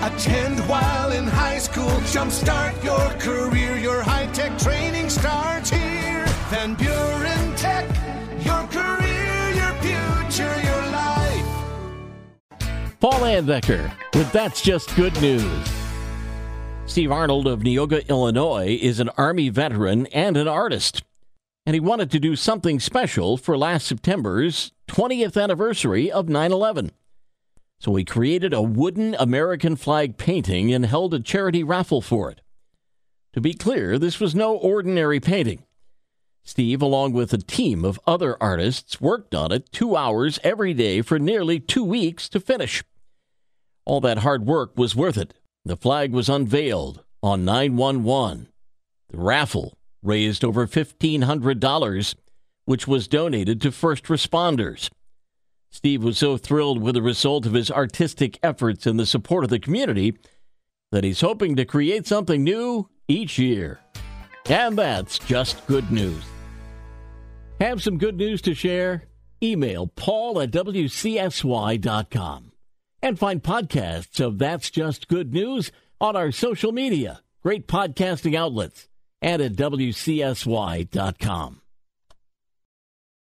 Attend while in high school. Jumpstart your career. Your high tech training starts here. Van Buren Tech. Your career, your future, your life. Paul Layendecker with That's Just Good News. Steve Arnold of Neoga, Illinois is an Army veteran and an artist. And he wanted to do something special for last September's 20th anniversary of 9 11. So he created a wooden American flag painting and held a charity raffle for it. To be clear, this was no ordinary painting. Steve, along with a team of other artists, worked on it two hours every day for nearly two weeks to finish. All that hard work was worth it. The flag was unveiled on 911. The raffle raised over $1,500, which was donated to first responders. Steve was so thrilled with the result of his artistic efforts and the support of the community that he's hoping to create something new each year. And that's just good news. Have some good news to share? Email paul at wcsy.com and find podcasts of That's Just Good News on our social media, great podcasting outlets, and at wcsy.com.